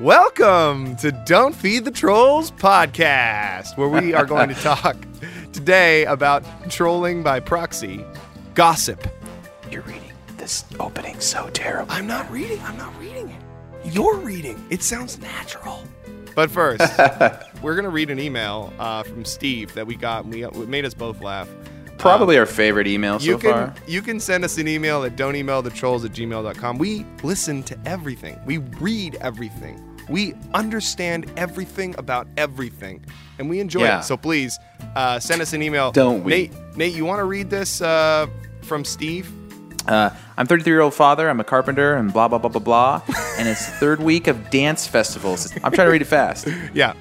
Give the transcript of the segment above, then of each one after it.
Welcome to Don't Feed the Trolls podcast, where we are going to talk today about trolling by proxy, gossip. You're reading this opening so terrible. I'm not reading. I'm not reading it. You're reading. It sounds natural. But first, we're going to read an email uh, from Steve that we got. We, it made us both laugh. Probably our favorite email so You can far. you can send us an email at don't email the trolls at gmail.com. We listen to everything. We read everything. We understand everything about everything. And we enjoy Yeah. it. So please uh, send us an email. Don't we? Nate, Nate, you want to read this uh, from Steve? Uh, I'm 33 year old father. I'm a carpenter and blah blah blah blah blah. and it's the third week of dance festivals. I'm trying to read it fast. Yeah.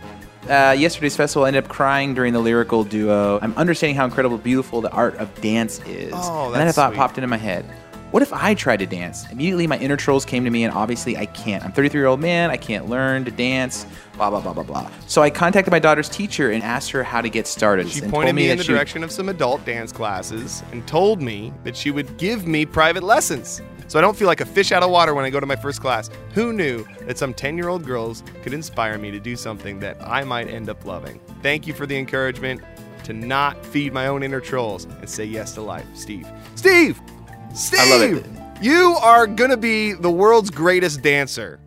Uh, yesterday's festival, I ended up crying during the lyrical duo. I'm understanding how incredible, beautiful the art of dance is. Oh, that's and then a thought sweet. popped into my head. What if I tried to dance? Immediately, my inner trolls came to me, and obviously, I can't. I'm 33 year old man. I can't learn to dance. Blah blah blah blah blah. So I contacted my daughter's teacher and asked her how to get started. She pointed told me in the she direction of some adult dance classes and told me that she would give me private lessons. So I don't feel like a fish out of water when I go to my first class. Who knew that some 10 year old girls could inspire me to do something that I might end up loving? Thank you for the encouragement to not feed my own inner trolls and say yes to life. Steve. Steve! Steve! I love it. You are going to be the world's greatest dancer.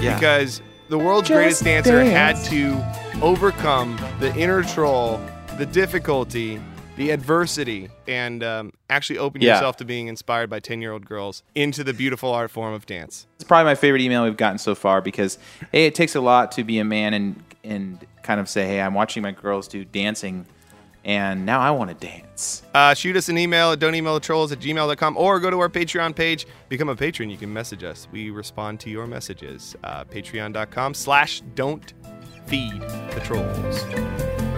Yeah. because the world's Just greatest dancer dance. had to overcome the inner troll, the difficulty, the adversity, and um, actually open Yeah. yourself to being inspired by 10 year old girls into the beautiful art form of dance. It's probably my favorite email we've gotten so far because hey, it takes a lot to be a man and and kind of say, hey, I'm watching my girls do dancing, and now I want to dance. Uh, shoot us an email at don't email the trolls at gmail.com or go to our Patreon page. Become a patron. You can message us. We respond to your messages. Uh, Patreon.com slash don't feed the trolls.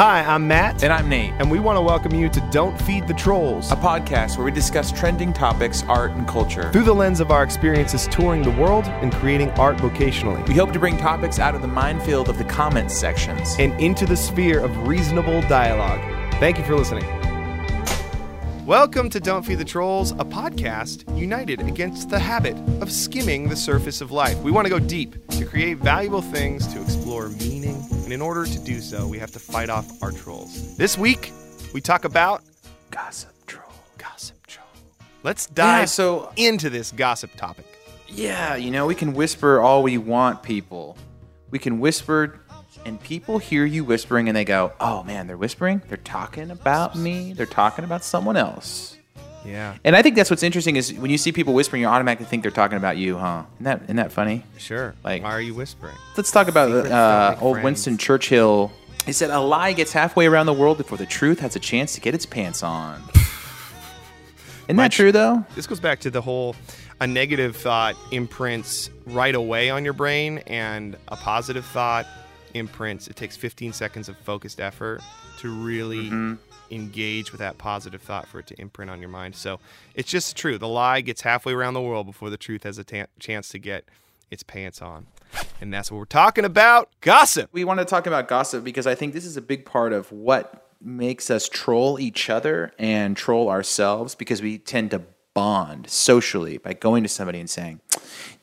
Hi, I'm Matt, And I'm Nate, and we want to welcome you to Don't Feed the Trolls. a podcast where we discuss trending topics, art, and culture. Through the lens of our experiences touring the world and creating art vocationally. We hope to bring topics out of the minefield of the comments sections. and into the sphere of reasonable dialogue. Thank you for listening. Welcome to Don't Feed the Trolls, a podcast united against the habit of skimming the surface of life. We want to go deep to create valuable things, to explore meaning, and in order to do so, we have to fight off our trolls. This week, we talk about Gossip troll. gossip troll. Let's dive Yeah, so into this gossip topic. yeah, you know, we can whisper all we want, people. We can whisper, and people hear you whispering, and they go, "Oh man, they're whispering. They're talking about me. They're talking about someone else." Yeah, And I think that's what's interesting is when you see people whispering, you automatically think they're talking about you, huh? Isn't that isn't that funny? sure. Like- Why are you whispering? Let's talk about uh, old friends. Winston Churchill. He said, "A lie gets halfway around the world before the truth has a chance to get its pants on." Isn't My that tr- true, though? This goes back to the whole a negative thought imprints right away on your brain, and a positive thought imprints. It takes 15 seconds of focused effort to really Mm-hmm. engage with that positive thought for it to imprint on your mind. So it's just true. The lie gets halfway around the world before the truth has a chance to get its pants on. And that's what we're talking about gossip. We want to talk about gossip because I think this is a big part of what makes us troll each other and troll ourselves because we tend to bond socially by going to somebody and saying,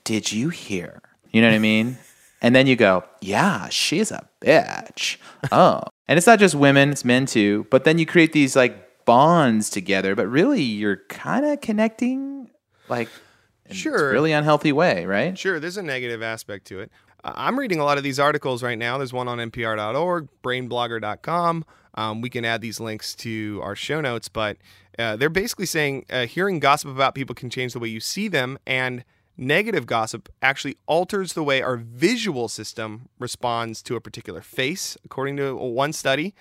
Did you hear? You know what I mean? And then you go, Yeah, she's a bitch. Oh. and it's not just women, it's men too. But then you create these like bonds together, but really you're kind of connecting like Sure. really unhealthy way, right? Sure, there's a negative aspect to it. Uh, I'm reading a lot of these articles right now. There's one on npr.org, brainblogger.com. Um, we can add these links to our show notes, but uh, they're basically saying uh, hearing gossip about people can change the way you see them, and negative gossip actually alters the way our visual system responds to a particular face, according to one study.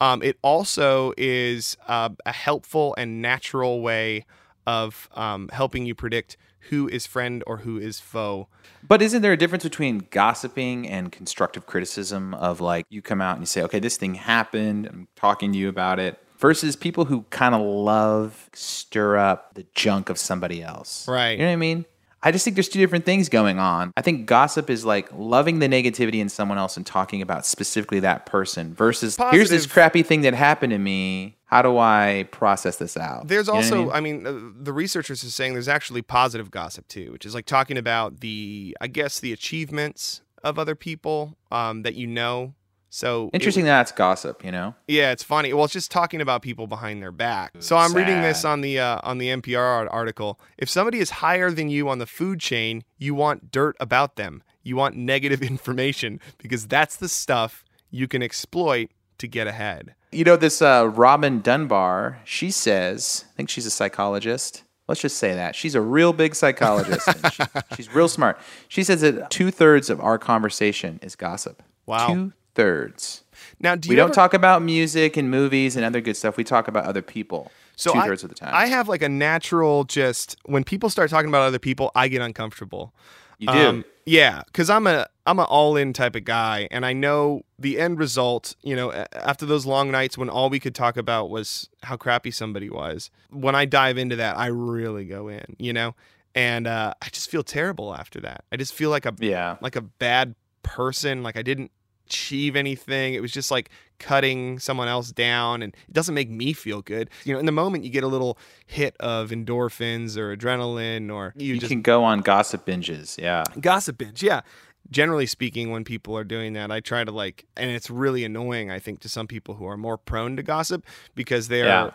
Um, it also is uh, a helpful and natural way of um, helping you predict who is friend or who is foe. But isn't there a difference between gossiping and constructive criticism of like you come out and you say, okay, this thing happened, I'm talking to you about it, versus people who kind of love stir up the junk of somebody else? Right. You know what I mean? I just think there's two different things going on. I think gossip is like loving the negativity in someone else and talking about specifically that person versus here's this crappy thing that happened to me. How do I process this out? There's You also, I mean? I mean, uh, the researchers are saying there's actually positive gossip too, which is like talking about the, I guess, the achievements of other people um, that you know. So it- interesting that that's gossip, you know? yeah, it's funny. Well, it's just talking about people behind their back. So I'm reading this on the uh, on the NPR article. If somebody is higher than you on the food chain, you want dirt about them. You want negative information because that's the stuff you can exploit to get ahead. You know, this uh, Robin Dunbar, she says, I think she's a psychologist. Let's just say that. She's a real big psychologist. and she- she's real smart. She says that two thirds of our conversation is gossip. Wow. Two thirds. Now, do We don't talk about music and movies and other good stuff. We talk about other people. So two thirds of the time. I have like a natural just when people start talking about other people, I get uncomfortable. You do? Um, yeah, because I'm a I'm an all in type of guy, and I know the end result. You know, after those long nights when all we could talk about was how crappy somebody was. When I dive into that, I really go in. You know, and uh, I just feel terrible after that. I just feel like a yeah. like a bad person. Like I didn't achieve anything. It was just like cutting someone else down and it doesn't make me feel good. You know, in the moment you get a little hit of endorphins or adrenaline or you, You just can go on gossip binges. Yeah. gossip binge. Yeah. Generally speaking, when people are doing that, I try to like, and it's really annoying, I think, to some people who are more prone to gossip because they're Yeah.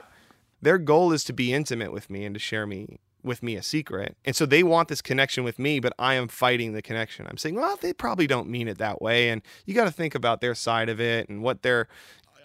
their goal is to be intimate with me and to share me with me a secret. And so they want this connection with me, but I am fighting the connection. I'm saying, well, they probably don't mean it that way. And you got to think about their side of it and what they're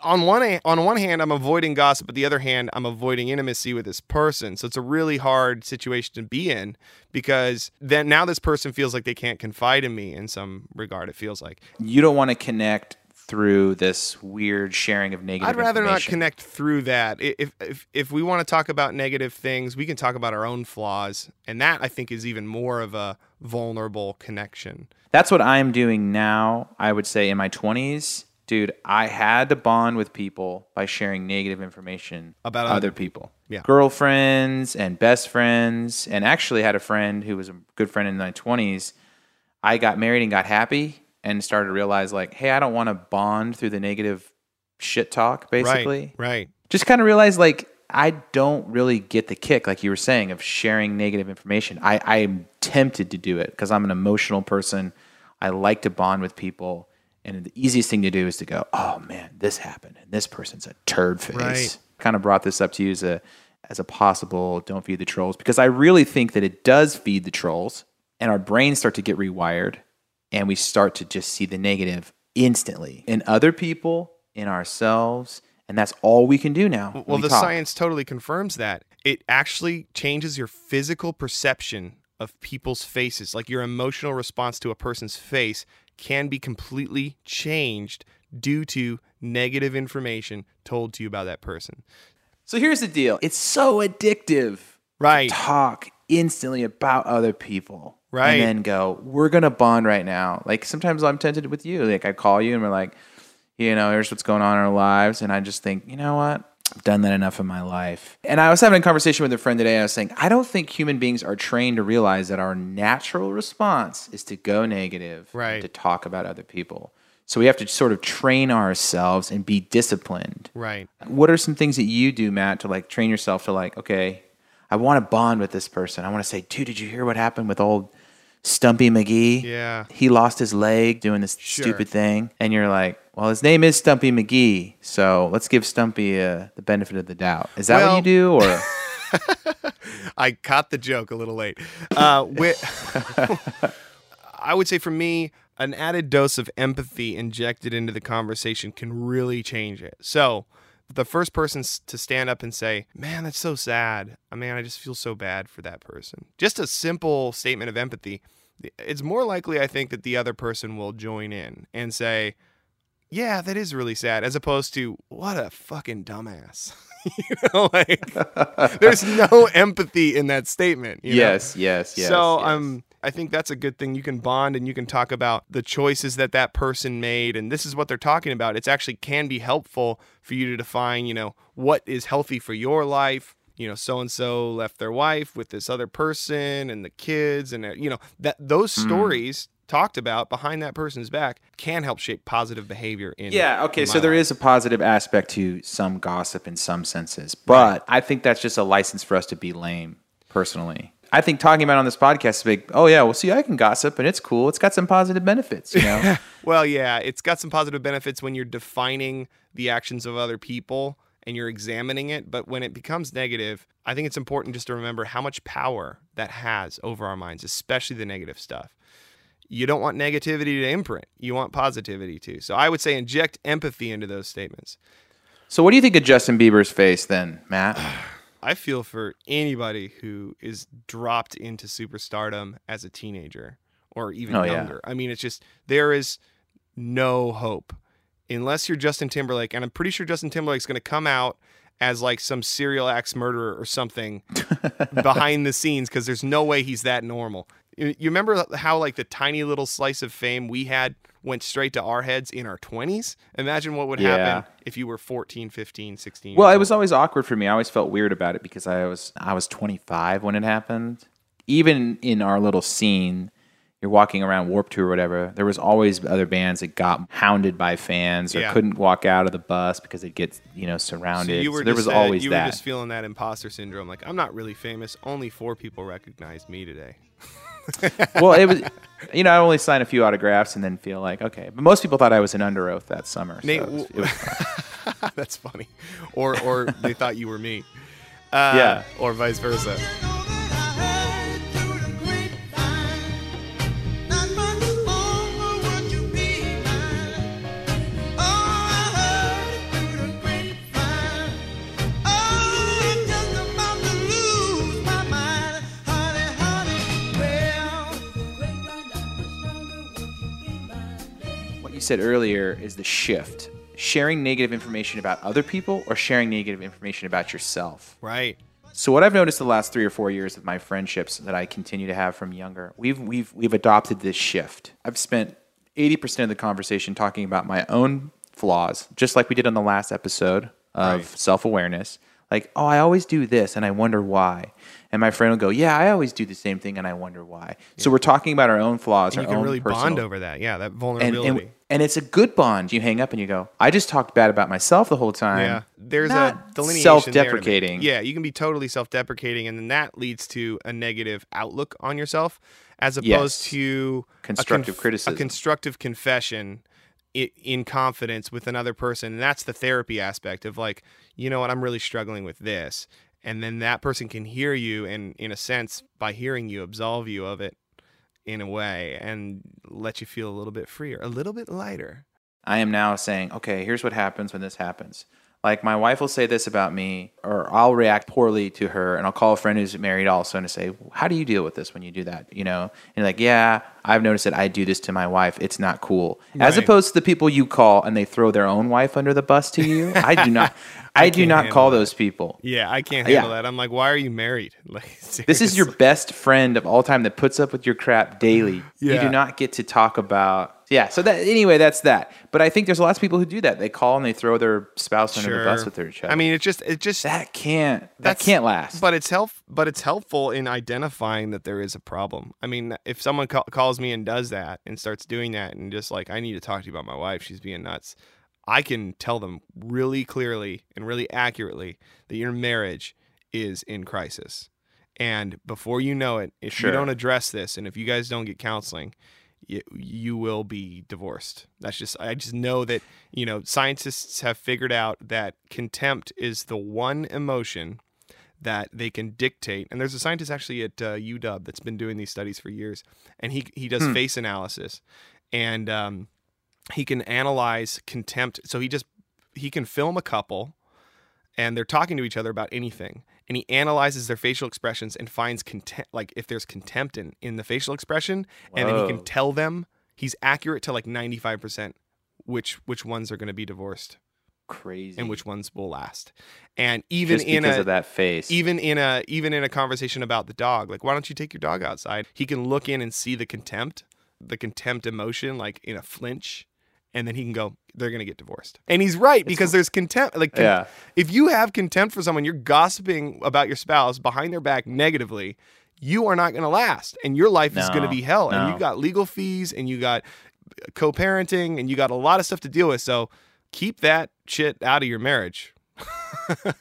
on one on one hand, I'm avoiding gossip, but the other hand, I'm avoiding intimacy with this person. So it's a really hard situation to be in because then now this person feels like they can't confide in me in some regard. It feels like You don't want to connect through this weird sharing of negative I'd rather not connect through that. If if if we want to talk about negative things, we can talk about our own flaws, and that I think is even more of a vulnerable connection. That's what I'm doing now. I would say in my 20s, dude, I had to bond with people by sharing negative information About other other- people. Yeah. Girlfriends and best friends. And actually had a friend who was a good friend in my 20s. I got married and got happy and started to realize, like, hey, I don't want to bond through the negative shit talk, basically Right. Right. just kind of realized like I don't really get the kick, like you were saying, of sharing negative information. I, I'm tempted to do it because I'm an emotional person. I like to bond with people. And the easiest thing to do is to go, oh man, this happened. And this person's a turd face. Right. Kind of brought this up to you as a as a possible don't feed the trolls because I really think that it does feed the trolls and our brains start to get rewired and we start to just see the negative instantly in other people, in ourselves, and that's all we can do now. Well, we the talk. science totally confirms that. It actually changes your physical perception of people's faces. Like your emotional response to a person's face can be completely changed due to negative information told to you about that person. So here's the deal. It's so addictive. Right. To talk instantly about other people. Right. And then go, we're gonna bond right now. Like sometimes I'm tempted with you. Like I call you and we're like, you know, here's what's going on in our lives. And I just think, you know what? I've done that enough in my life. And I was having a conversation with a friend today. I was saying, I don't think human beings are trained to realize that our natural response is to go negative, negative, Right. to talk about other people. So we have to sort of train ourselves and be disciplined. Right. What are some things that you do, Matt, to like train yourself to like, okay, I want to bond with this person. I want to say, dude, did you hear what happened with old Stumpy McGee? Yeah. He lost his leg doing this Sure. stupid thing. And you're like, well, his name is Stumpy McGee. So let's give Stumpy uh, the benefit of the doubt. Is that Well- what you do? Or I caught the joke a little late. Uh, wi- I would say for me, an added dose of empathy injected into the conversation can really change it. So, the first person to stand up and say, Man, that's so sad. I mean, I just feel so bad for that person. Just a simple statement of empathy. It's more likely, I think, that the other person will join in and say, Yeah, that is really sad, as opposed to, What a fucking dumbass. you know, like, there's no empathy in that statement. You know? yes, yes, yes. so yes. um, I think that's a good thing. You can bond and you can talk about the choices that that person made, and this is what they're talking about. It's actually can be helpful for you to define, you know, what is healthy for your life. you know, so and so left their wife with this other person and the kids and uh, you know, that those stories talked about behind that person's back can help shape positive behavior in Yeah, okay, in so there life. is a positive aspect to some gossip in some senses, but I think that's just a license for us to be lame, personally. I think talking about it on this podcast is big. Oh yeah, well, see, I can gossip and it's cool. It's got some positive benefits, you know. Well, yeah, it's got some positive benefits when you're defining the actions of other people and you're examining it. But when it becomes negative, I think it's important just to remember how much power that has over our minds, especially the negative stuff. You don't want negativity to imprint, you want positivity to. So I would say inject empathy into those statements. so, what do you think of Justin Bieber's face then, Matt? I feel for anybody who is dropped into superstardom as a teenager or even Oh, yeah. younger. I mean, it's just there is no hope unless you're Justin Timberlake, and I'm pretty sure Justin Timberlake's going to come out as like some serial axe murderer or something behind the scenes because there's no way he's that normal. You remember how like the tiny little slice of fame we had went straight to our heads in our 20s? Imagine what would Yeah. happen if you were 14, 15, 16. Well, it was always awkward for me. I always felt weird about it because I was I was 25 when it happened. Even in our little scene, you're walking around Warped Tour or whatever. There was always other bands that got hounded by fans or Yeah. couldn't walk out of the bus because it gets you know So surrounded. you were So there was that- always you that. were just feeling that imposter syndrome. Like I'm not really famous. Only four people recognize me today. well, it was you know I only signed a few autographs and then feel like okay, but most people thought I was an Underoath that summer. So it was- it was- That's funny. Or or they thought you were me. Uh, Yeah. Or vice versa. Said earlier is the shift. Sharing negative information about other people or sharing negative information about yourself. Right. So what I've noticed the last three or four years of my friendships that I continue to have from younger, we've we've we've adopted this shift. I've spent eighty percent of the conversation talking about my own flaws, just like we did on the last episode of Right. self awareness. Like, oh, I always do this, and I wonder why. And my friend will go, "Yeah, I always do the same thing, and I wonder why." So we're talking about our own flaws, And our you can own really bond over that. Yeah, that vulnerability. and and it's a good bond. You hang up and you go, "I just talked bad about myself the whole time." yeah, there's a Not delineation there to self-deprecating. Yeah, you can be totally self-deprecating, and then that leads to a negative outlook on yourself, as opposed Yes. to a Constructive conf- criticism. a constructive confession in confidence with another person. And that's the therapy aspect of like, you know what, I'm really struggling with this, and then that person can hear you, and in a sense, by hearing you, absolve you of it in a way, and let you feel a little bit freer, a little bit lighter. I am now saying, okay, here's what happens when this happens. Like my wife will say this about me, or I'll react poorly to her, and I'll call a friend who's married also and say, "How do you deal with this when you do that?" You know, and like, yeah, I've noticed that I do this to my wife. It's not cool. As opposed to the people you call and they throw their own wife under the bus to you. I do not. I, do can't call that. those people. Yeah, I can't uh, Yeah. handle that. I'm like, why are you married? Like, This is your best friend of all time that puts up with your crap daily. You do not get to talk about. Yeah. So that anyway, that's that. But I think there's lots of people who do that. They call and they throw their spouse under the bus with their child. I mean, it just it just that can't. That that's- can't last. But it's help. But it's helpful in identifying that there is a problem. I mean, if someone ca- calls me and does that and starts doing that and just like, I need to talk to you about my wife. She's being nuts. I can tell them really clearly and really accurately that your marriage is in crisis. And before you know it, if Sure. you don't address this and if you guys don't get counseling, you, you will be divorced. That's just, I just know that, you know, scientists have figured out that contempt is the one emotion that they can dictate. And there's a scientist actually at uh, UW that's been doing these studies for years, and he he does face analysis, and um, he can analyze contempt. So he just he can film a couple, and they're talking to each other about anything, and he analyzes their facial expressions and finds contempt, like if there's contempt in in the facial expression, and then he can tell them he's accurate to like 95 percent which which ones are going to be divorced Crazy. and which ones will last. And even just in a of that face. even in a even in a conversation about the dog, like why don't you take your dog outside? He can look in and see the contempt, the contempt emotion, like in a flinch, and then he can go. They're gonna get divorced, and he's right because there's contempt. Like, con- Yeah. if you have contempt for someone, you're gossiping about your spouse behind their back negatively. You are not gonna last, and your life is gonna be hell. And no. you got legal fees, and you got uh, co-parenting, and you got a lot of stuff to deal with. So keep that shit out of your marriage.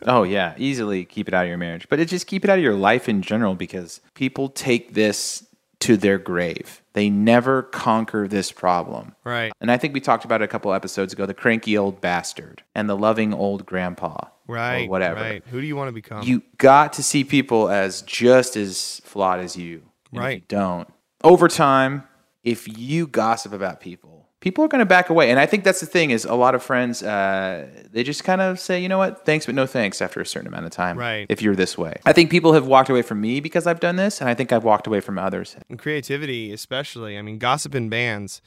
Oh yeah, easily keep it out of your marriage, but it just keep it out of your life in general because people take this to their grave. They never conquer this problem. Right. And I think we talked about it a couple episodes ago, the cranky old bastard and the loving old grandpa. Right. Or whatever. Right. Who do you want to become? You got to see people as just as flawed as you. Right. you don't. Over time, if you gossip about people, people are going to back away. And I think that's the thing is a lot of friends, uh, they just kind of say, you know what, thanks, but no thanks after a certain amount of time. Right. If you're this way. I think people have walked away from me because I've done this. And I think I've walked away from others. and creativity especially i mean gossip in bands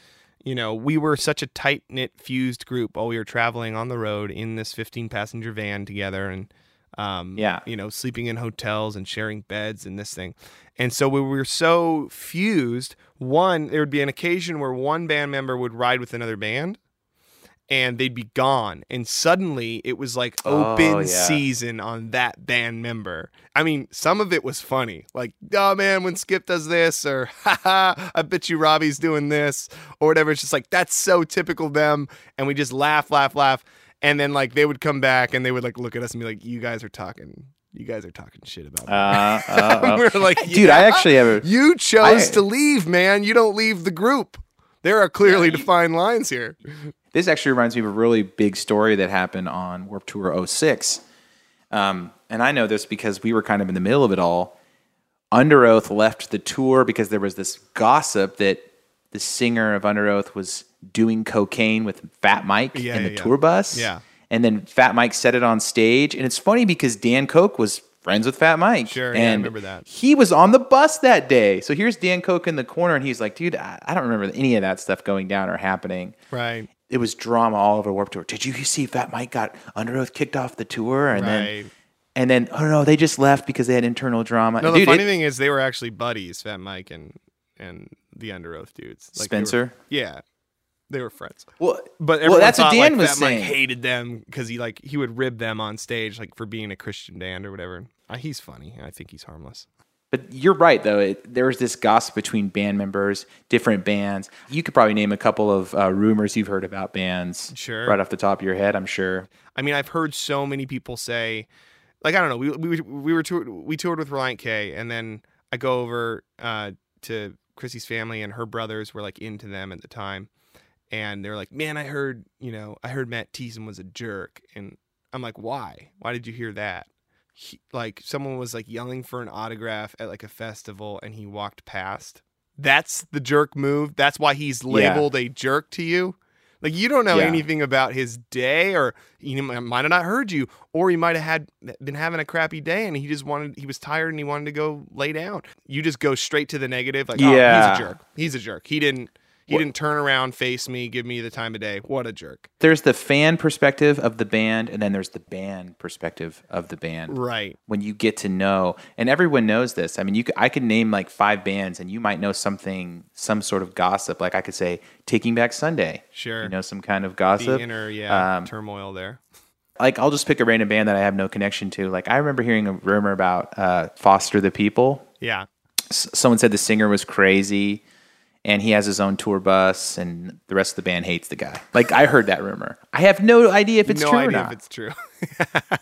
you know we were such a tight knit fused group while we were traveling on the road in this 15 passenger van together and um, Yeah. you know sleeping in hotels and sharing beds and this thing. And so we were so fused one there would be an occasion where one band member would ride with another band and they'd be gone. And suddenly it was like open Oh, yeah. season on that band member. I mean some of it was funny like oh man when skip does this or haha i bet you robbie's doing this or whatever. It's just like that's so typical them. And we just laugh laugh laugh and then like they would come back and they would like look at us and be like you guys are talking you guys are talking shit about me Uh, uh, uh. we are like Dude, I actually have a. you chose I- to leave man you don't leave the group there are clearly defined lines here This actually reminds me of a really big story that happened on Warped Tour 06. Um, and I know this because we were kind of in the middle of it all. Underoath left the tour because there was this gossip that the singer of Underoath was doing cocaine with Fat Mike Yeah, in the yeah, tour bus. Yeah. And then Fat Mike said it on stage. And it's funny because Dan Koch was friends with Fat Mike. Sure, yeah, I and remember that. He was on the bus that day. So here's Dan Koch in the corner and he's like, dude, I, I don't remember any of that stuff going down or happening right it was drama all over Warped Tour. Did you see Fat Mike got Underoath kicked off the tour, and then and then oh no, they just left because they had internal drama. No, the Dude, funny it- thing is they were actually buddies, Fat Mike and and the Underoath dudes. were- Spencer? yeah, they were friends. well, But well, that's what Dan like, was Fat saying. Mike hated them because he like he would rib them on stage like for being a Christian band or whatever. Uh, he's funny. I think he's harmless. But you're right though. It, there was this gossip between band members, different bands. You could probably name a couple of uh, rumors you've heard about bands, Sure. right off the top of your head. I'm sure. I mean, I've heard so many people say, like, I don't know, we we we were toured, we toured with Relient K, and then I go over uh, to Chrissy's family, and her brothers were like into them at the time, and they're like, man, I heard, you know, I heard Matt Thiessen was a jerk, and I'm like, why? Why did you hear that? He, like, someone was like yelling for an autograph at like a festival, and he walked past. That's the jerk move. That's why he's labeled a jerk to you. Like you don't know Yeah. anything about his day, or he might have not heard you, or he might have had been having a crappy day, and he just wanted he was tired and he wanted to go lay down. You just go straight to the negative, like, oh, Yeah. he's a jerk. He's a jerk. He didn't he didn't turn around, face me, give me the time of day. What a jerk. There's the fan perspective of the band, and then there's the band perspective of the band. Right. when you get to know and everyone knows this i mean you could, i could name like five bands and you might know something some sort of gossip like i could say taking back sunday Sure. you know some kind of The gossip inner yeah Um, turmoil there. like i'll just pick a random band that i have no connection to like i remember hearing a rumor about uh, foster the people Yeah. S- someone said the singer was crazy and he has his own tour bus and the rest of the band hates the guy like i heard that rumor i have no idea if it's true or not. no true idea or not if it's true.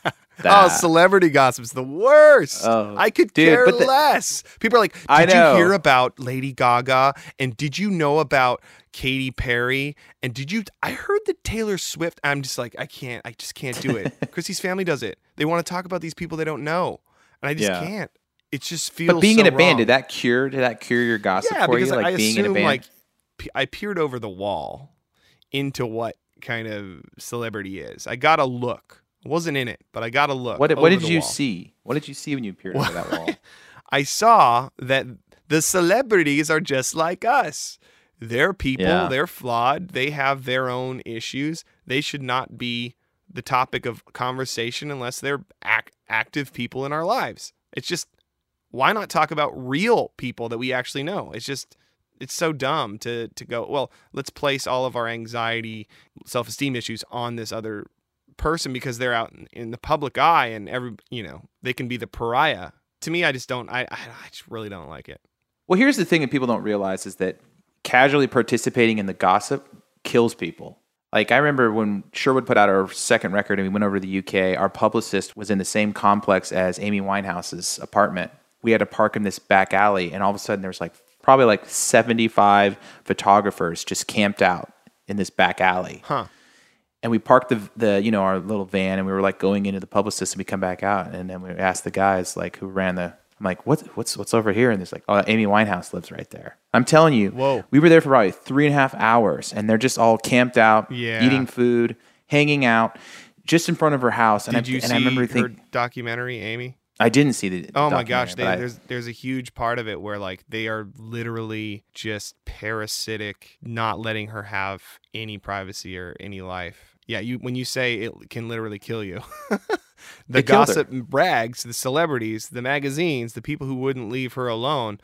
That- Oh, celebrity gossip's the worst. Oh, I could dude, care the- less. People are like, "Did you hear about Lady Gaga? And did you know about Katy Perry? And did you? I heard that Taylor Swift. I'm just like, I can't. I just can't do it. Chrissy's family does it. They want to talk about these people they don't know, and I just Yeah. can't. It just feels. but being so in a band did that cure did that cure your gossip Yeah, for because you like I being in a assume band like I peered over the wall into what kind of celebrity is. I got a look. I wasn't in it, but I got a look. What, what did you wall. see? What did you see when you peered over that wall? I saw that the celebrities are just like us. They're people, Yeah. they're flawed, they have their own issues. They should not be the topic of conversation unless they're ac- active people in our lives. It's just why not talk about real people that we actually know? It's just it's so dumb to to go well let's place all of our anxiety self-esteem issues on this other person because they're out in, in the public eye and every you know they can be the pariah to me i just don't i i, I just really don't like it Well, here's the thing that people don't realize is that casually participating in the gossip kills people. Like I remember when Sherwood put out our second record and we went over to the UK, our publicist was in the same complex as Amy Winehouse's apartment. We had to park in this back alley and all of a sudden there was like probably like 75 photographers just camped out in this back alley. huh And we parked the the you know our little van and we were like going into the publicist and we come back out and then we asked the guys like who ran the I'm like what's what's what's over here and there's like oh Amy Winehouse lives right there. I'm telling you, Whoa. we were there for probably three and a half hours and they're just all camped out, Yeah. eating food, hanging out, just in front of her house. And did I you and see I remember her thinking documentary amy I didn't see the. Oh my gosh, they, I- there's there's a huge part of it where like they are literally just parasitic, not letting her have any privacy or any life. Yeah, you when you say it can literally kill you. the killed her. gossip rags, the celebrities, the magazines, the people who wouldn't leave her alone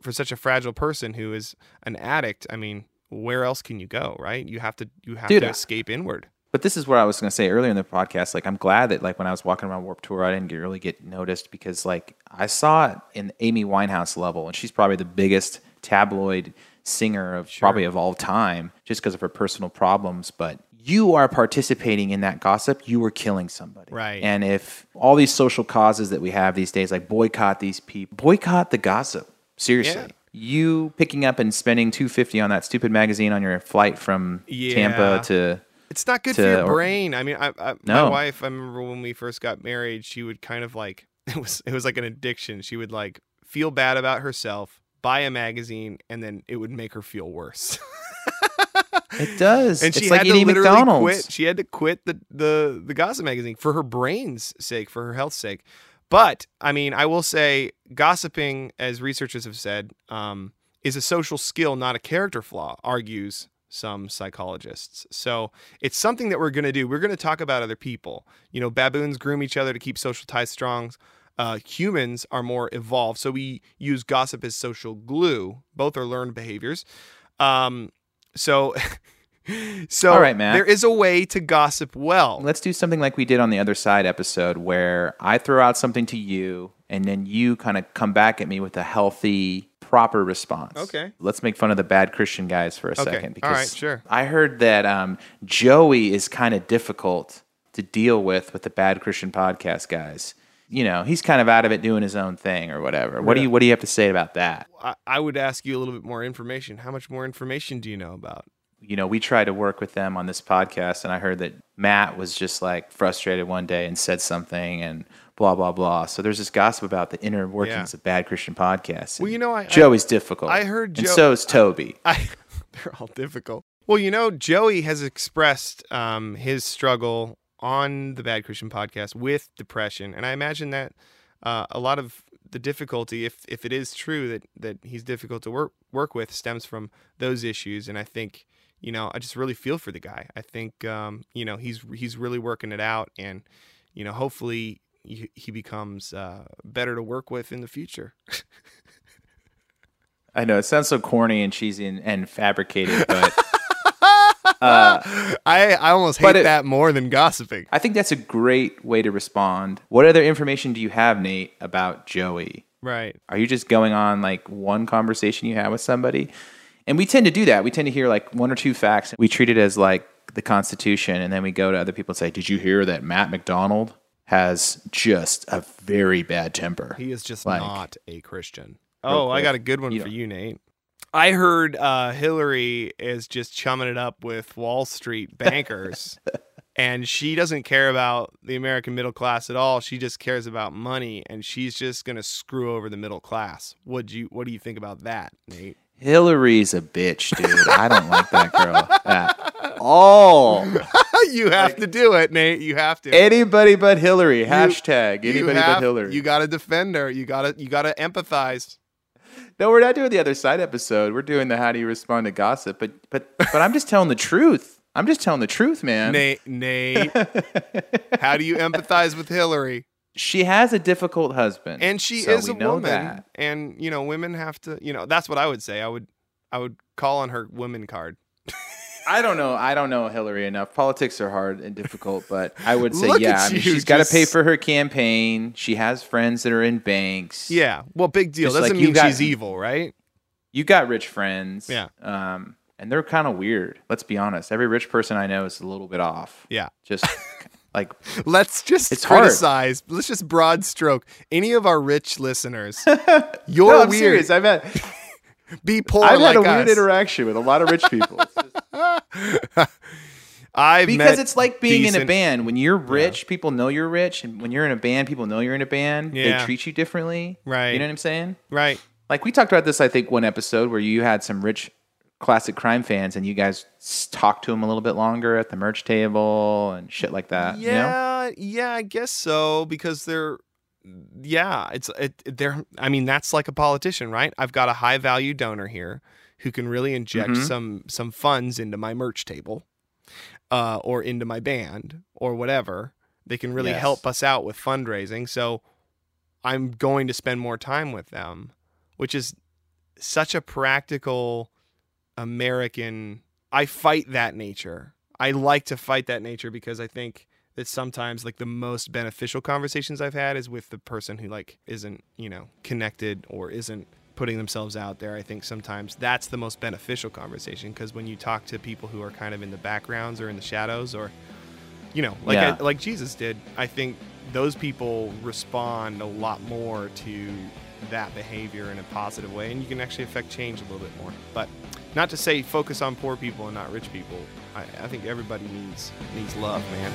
for such a fragile person who is an addict. I mean, where else can you go, right? You have to you have Dude, to escape inward. But this is what I was going to say earlier in the podcast. Like, I'm glad that like when I was walking around Warped Tour, I didn't get, really get noticed because like I saw it in Amy Winehouse level, and she's probably the biggest tabloid singer of probably of all time, just because of her personal problems. But you are participating in that gossip. You are killing somebody, Right. And if all these social causes that we have these days, like boycott these people, boycott the gossip. Seriously. Yeah. You picking up and spending two fifty on that stupid magazine on your flight from Yeah. Tampa to It's not good to- for your or- brain. I mean, I, I, my wife. I remember when we first got married, she would kind of like it was it was like an addiction. She would like feel bad about herself, buy a magazine, and then it would make her feel worse. It does. and it's she like had to eating literally McDonald's. quit. She had to quit the, the the gossip magazine for her brain's sake, for her health's sake. But I mean, I will say, gossiping, as researchers have said, um, is a social skill, not a character flaw. Argues some psychologists. So it's something that we're going to do. We're going to talk about other people. You know, baboons groom each other to keep social ties strong. Uh, humans are more evolved, so we use gossip as social glue. Both are learned behaviors. Um, so, so All right, Matt. there is a way to gossip well. Let's do something like we did on the other side episode where I throw out something to you and then you kind of come back at me with a healthy, proper response. Okay. Let's make fun of the bad Christian guys for a Okay. second. Because right, sure. I heard that um, Joey is kind of difficult to deal with with the bad Christian podcast guys. You know, he's kind of out of it doing his own thing or whatever. What do you what do you have to say about that? I, I would ask you a little bit more information. How much more information do you know about? You know, we tried to work with them on this podcast, and I heard that Matt was just like frustrated one day and said something and blah blah blah. So there's this gossip about the inner workings Yeah. of bad Christian podcasts. Well, you know, I- I- Joey's difficult. I heard and so is Toby. I, they're all difficult. Well, you know, Joey has expressed um, his struggle on the Bad Christian podcast with depression, and I imagine that uh, a lot of the difficulty, if if it is true that that he's difficult to work work with, stems from those issues. And I think, you know, I just really feel for the guy. I think, um, you know, he's he's really working it out, and you know, hopefully he, he becomes uh, better to work with in the future. I know it sounds so corny and cheesy and, and fabricated, but Uh, I I almost hate it- that more than gossiping. I think that's a great way to respond. What other information do you have, Nate, about Joey? Right. Are you just going on like one conversation you had with somebody? And we tend to do that. We tend to hear like one or two facts. We treat it as like the Constitution, and then we go to other people and say, "Did you hear that Matt MacDonald has just a very bad temper?" He is just Like- not a Christian. Oh, I got a good one You for know- you, Nate. I heard uh, Hillary is just chumming it up with Wall Street bankers, and she doesn't care about the American middle class at all. She just cares about money, and she's just gonna screw over the middle class. What do you What do you think about that, Nate? Hillary's a bitch, dude. I don't like that girl at all. you have to do it, Nate. You have to. Anybody but Hillary. Hashtag You anybody have- but Hillary. You got to defend her. You got to You got to empathize. No, we're not doing the other side episode. We're doing the how do you respond to gossip. But but but I'm just telling the truth. I'm just telling the truth, man. Nate, Nate, how do you empathize with Hillary? She has a difficult husband, And she so is we a know woman, that. and you know, women have to. You know, that's what I would say. I would, I would call on her women card. I don't know. I don't know Hillary enough. Politics are hard and difficult, but I would say yeah. I mean, you, she's got to pay for her campaign. She has friends that are in banks. Yeah. Well, big deal. Just Doesn't like mean got- she's evil, right? you got rich friends. Yeah. Um, and they're kind of weird. Let's be honest. Every rich person I know is a little bit off. Yeah. Just like Let's just It's hard. criticize. Let's just broad stroke any of our rich listeners. You're no, I'm weird. serious. I've had Be poor I've like had a weird interaction with a lot of rich people. I've because it's like being in a band. When you're rich, people know you're rich, and when you're in a band, people know you're in a band. Yeah. They treat you differently. Right. You know what I'm saying? Right. Like we talked about this, I think, one episode where you had some rich classic crime fans, and you guys talk to them a little bit longer at the merch table and shit like that. you know? Yeah, yeah, I guess so because they're yeah, it's it, they're I mean that's like a politician, right? I've got a high value donor here who can really inject Mhm. some some funds into my merch table uh or into my band or whatever. They can really Yes. help us out with fundraising. So I'm going to spend more time with them, which is such a practical American. I fight that nature. I like to fight that nature because I think that sometimes like the most beneficial conversations I've had is with the person who like isn't, you know, connected or isn't putting themselves out there. I think sometimes that's the most beneficial conversation because when you talk to people who are kind of in the backgrounds or in the shadows or you know, like Yeah. I, like Jesus did, I think those people respond a lot more to that behavior in a positive way, and you can actually affect change a little bit more. But not to say focus on poor people and not rich people. I, I think everybody needs needs love, man.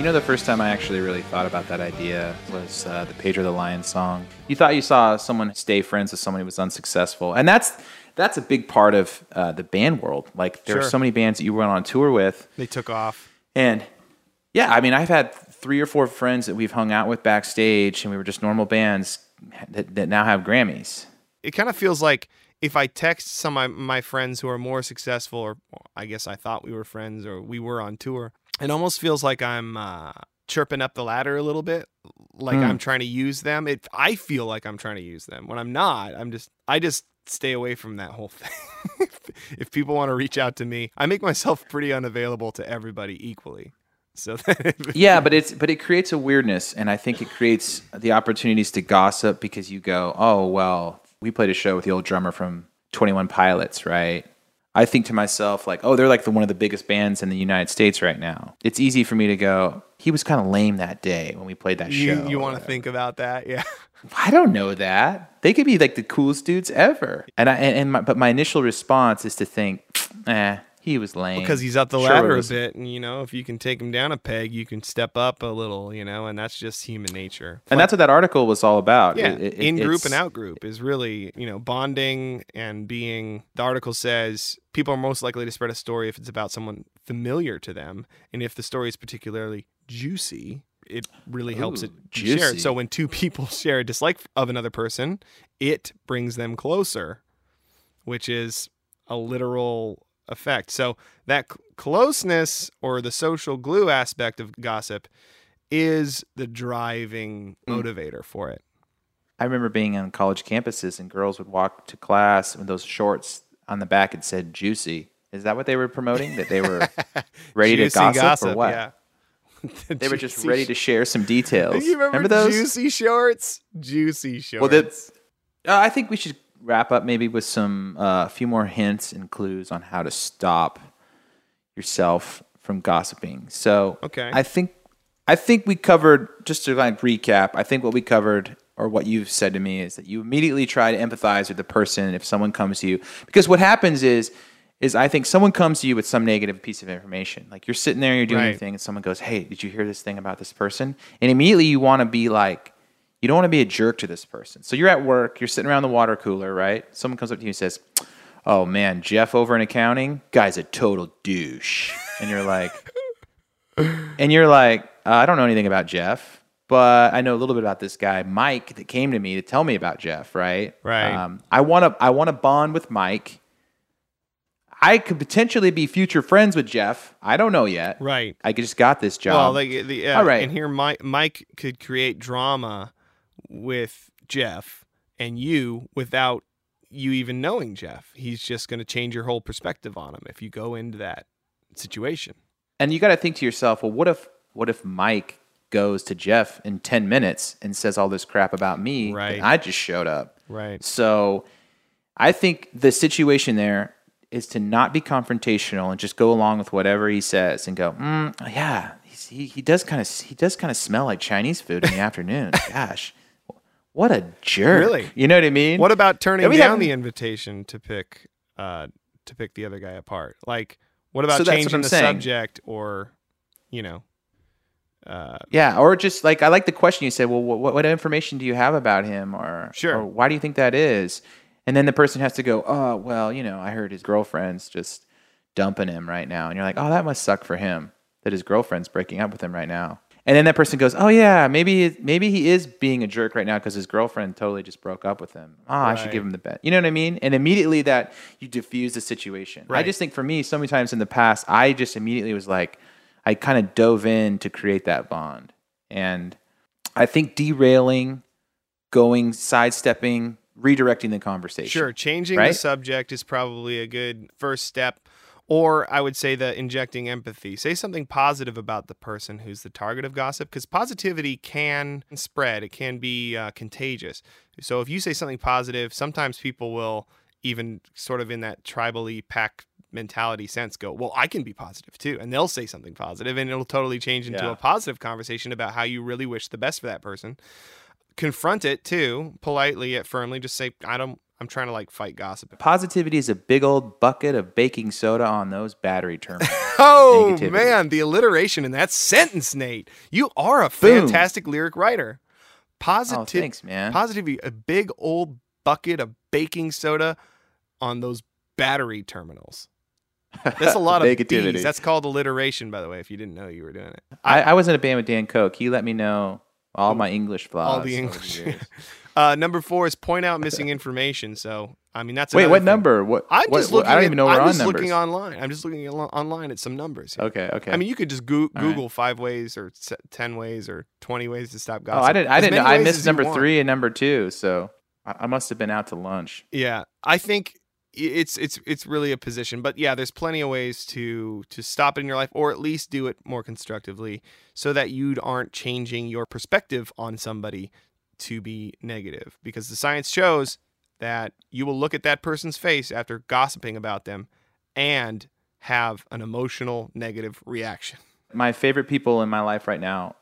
You know, the first time I actually really thought about that idea was uh, the Pedro the Lion song. You thought you saw someone stay friends with someone who was unsuccessful, and that's that's a big part of uh, the band world. Like there are so many bands that you went on tour with, They took off. and yeah, I mean, I've had three or four friends that we've hung out with backstage, and we were just normal bands that, that now have Grammys. It kind of feels like if I text some of my, my friends who are more successful, or I guess I thought we were friends or we were on tour, it almost feels like I'm uh, chirping up the ladder a little bit, like Hmm. I'm trying to use them. It I feel like I'm trying to use them when I'm not. I'm just I just stay away from that whole thing. if people want to reach out to me, I make myself pretty unavailable to everybody equally. So that yeah, but it's but it creates a weirdness, and I think it creates the opportunities to gossip because you go, oh well, we played a show with the old drummer from Twenty One Pilots, right? I think to myself like, oh, they're like the one of the biggest bands in the United States right now. It's easy for me to go. He was kind of lame that day when we played that you show. you want to think about that, yeah. I don't know that. They could be like the coolest dudes ever. And I and, and my, but my initial response is to think, eh, he was lame because he's up the Sure ladder it a bit and you know if you can take him down a peg you can step up a little you know and that's just human nature And that's what that article was all about. yeah It- it- in group and out group is really you know bonding and being the article says people are most likely to spread a story if it's about someone familiar to them and if the story is particularly juicy it really helps Ooh, it be shared juicy. so when two people share a dislike of another person it brings them closer which is a literal effect. So that c- closeness or the social glue aspect of gossip is the driving Hmm. motivator for it. I remember being on college campuses and girls would walk to class with those shorts on the back it said juicy. Is that what they were promoting? That they were ready to Juicy gossip, or what? Yeah. The They were just ready to share some details. You remember, those? juicy shorts? Juicy shorts. Well, that's. Uh, I think we should wrap up maybe with some uh, a few more hints and clues on how to stop yourself from gossiping. So, Okay. I think I think we covered just to like recap. I think what we covered or what you've said to me is that you immediately try to empathize with the person if someone comes to you because what happens is is I think someone comes to you with some negative piece of information. Like you're sitting there, you're doing your thing, and someone goes, "Hey, did you hear this thing about this person?" And immediately you want to be like, you don't want to be a jerk to this person. So you're at work, you're sitting around the water cooler, right? Someone comes up to you and says, "Oh man, Jeff over in accounting, guy's a total douche." and you're like, and you're like, uh, I don't know anything about Jeff, but I know a little bit about this guy, Mike, that came to me to tell me about Jeff. Right. Right. Um, I want to. I want to bond with Mike. I could potentially be future friends with Jeff. I don't know yet. Right. I just got this job. Well, like the yeah, All right. and here Mike Mike could create drama with Jeff and you without you even knowing Jeff. He's just going to change your whole perspective on him if you go into that situation. And you got to think to yourself, well, what if what if Mike goes to Jeff in 10 minutes and says all this crap about me Right. and I just showed up. Right. So I think the situation there is to not be confrontational and just go along with whatever he says and go, mm, yeah, he's, he, he does kind of he does kind of smell like Chinese food in the afternoon. Gosh, what a jerk! Really? You know what I mean? What about turning down haven't- the invitation to pick uh to pick the other guy apart? Like what about So that's what changing the saying. subject or you know uh Yeah, or just like I like the question you said. Well, what, what information do you have about him, or Sure. or why do you think that is? And then the person has to go, oh, well, you know, I heard his girlfriend's just dumping him right now, and you're like, oh, that must suck for him that his girlfriend's breaking up with him right now. And then that person goes, oh yeah, maybe maybe he is being a jerk right now because his girlfriend totally just broke up with him. Oh, I should give him the bet. You know what I mean? And immediately that you diffuse the situation. Right. I just think for me, so many times in the past, I just immediately was like, I kind of dove in to create that bond. And I think derailing, going, sidestepping, redirecting the conversation. Sure, changing the subject is probably a good first step. Or I would say the injecting empathy. Say something positive about the person who's the target of gossip, because positivity can spread. It can be uh, contagious. So if you say something positive, sometimes people will even sort of in that tribally pack mentality sense go, well, I can be positive too, and they'll say something positive, and it'll totally change into Yeah. a positive conversation about how you really wish the best for that person confront it too politely yet firmly just say i don't i'm trying to like fight gossip Positivity is a big old bucket of baking soda on those battery terminals. oh Negativity. man the alliteration in that sentence nate you are a Boom. fantastic lyric writer positive Oh, thanks, man. positivity a big old bucket of baking soda on those battery terminals that's a lot of Negativity. B's. that's called alliteration by the way if you didn't know you were doing it I, I was in a band with Dan Koch. He let me know all my English flaws. all the english years. uh, number four is point out missing information so i mean that's Wait, what thing. number? What? I'm just what- looking. I don't at- even know we're I'm on just numbers. looking online. I'm just looking al- online at some numbers. here. Okay, okay. I mean, you could just go- right. Google five ways or se- ten ways or twenty ways to stop oh, gossip. I didn't. I didn't. know. I missed number three and number two, so I, I must have been out to lunch. Yeah, I think i- it's it's it's really a position, but yeah, there's plenty of ways to to stop it in your life, or at least do it more constructively, so that you aren't changing your perspective on somebody to be negative. Because the science shows that you will look at that person's face after gossiping about them, and have an emotional negative reaction. My favorite people in my life right now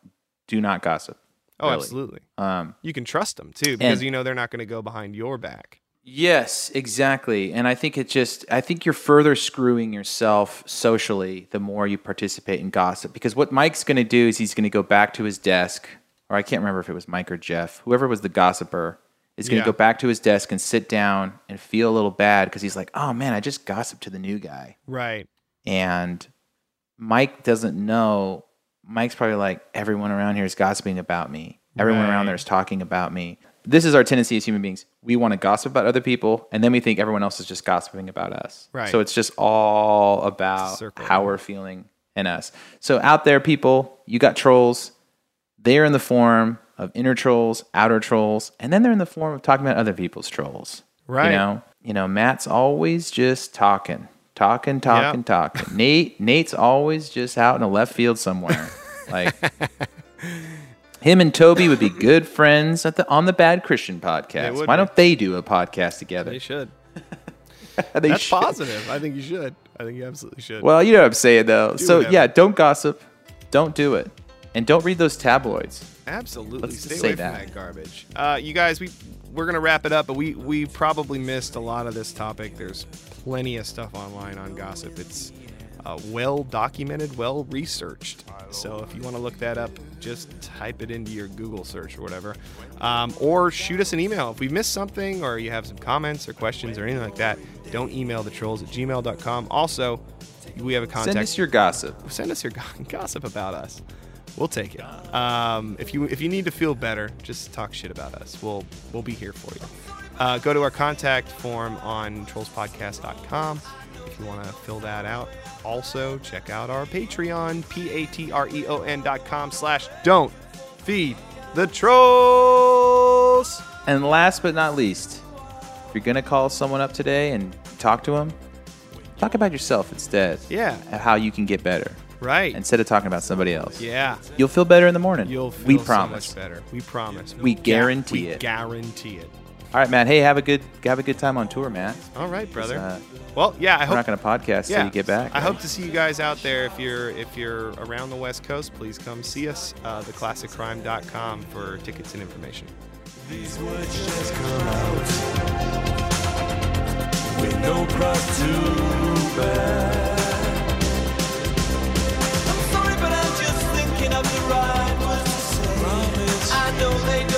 do not gossip. Oh, Really. absolutely. Um, You can trust them too, because you know they're not going to go behind your back. Yes, exactly. And I think it just I think you're further screwing yourself socially the more you participate in gossip because what Mike's going to do is he's going to go back to his desk or I can't remember if it was Mike or Jeff, whoever was the gossiper is going to Yeah. go back to his desk and sit down and feel a little bad because he's like, "Oh man, I just gossiped to the new guy." Right. And Mike doesn't know. Mike's probably like, everyone around here is gossiping about me. Everyone Right. around there is talking about me. This is our tendency as human beings. We want to gossip about other people, and then we think everyone else is just gossiping about us. Right. So it's just all about Circle. how we're feeling and us. So out there, people, you got trolls. They're in the form of inner trolls, outer trolls, and then they're in the form of talking about other people's trolls. Right. You know, you know, Matt's always just talking, talking, talking, talking. Nate, Nate's always just out in a left field somewhere. like him and Toby would be good friends at the on the Bad Christian podcast. Why don't they do a podcast together? They should. They That's should. positive. I think you should. I think you absolutely should. Well, you know what I'm saying though. so whatever. yeah, don't gossip, don't do it, and don't read those tabloids. Absolutely. Let's Stay say away that. from that garbage. Uh, you guys, we we're gonna wrap it up, but we we probably missed a lot of this topic. There's plenty of stuff online on gossip. It's uh, well documented, well researched. So if you want to look that up, just type it into your Google search or whatever, um, or shoot us an email if we missed something, or you have some comments or questions or anything like that. Don't email the trolls at gmail.com. Also, we have a contact. Send us your gossip. send us your go- gossip about us. We'll take it. Um, if you if you need to feel better, just talk shit about us. We'll we'll be here for you. Uh, go to our contact form on trollspodcast.com if you want to fill that out. Also, check out our Patreon, p-a-t-r-e-o-n dot com slash don't feed the trolls. And last but not least, if you're gonna call someone up today and talk to them, talk about yourself instead. Yeah. And how you can get better Right. instead of talking about somebody else. yeah. You'll feel better in the morning. You'll feel we so promise. much better. We promise. We ga- guarantee we it. Guarantee it. All right, man. Hey, have a good have a good time on tour, man. All right, brother. Uh, well, yeah, I we're hope, not going to podcast yeah, till you get back. I right? hope to see you guys out there. If you're if you're around the West Coast, please come see us. Uh, theclassiccrime.com for tickets and information. These words just come out with no. I'm sorry, but I'm just thinking of the right words to say. I know they do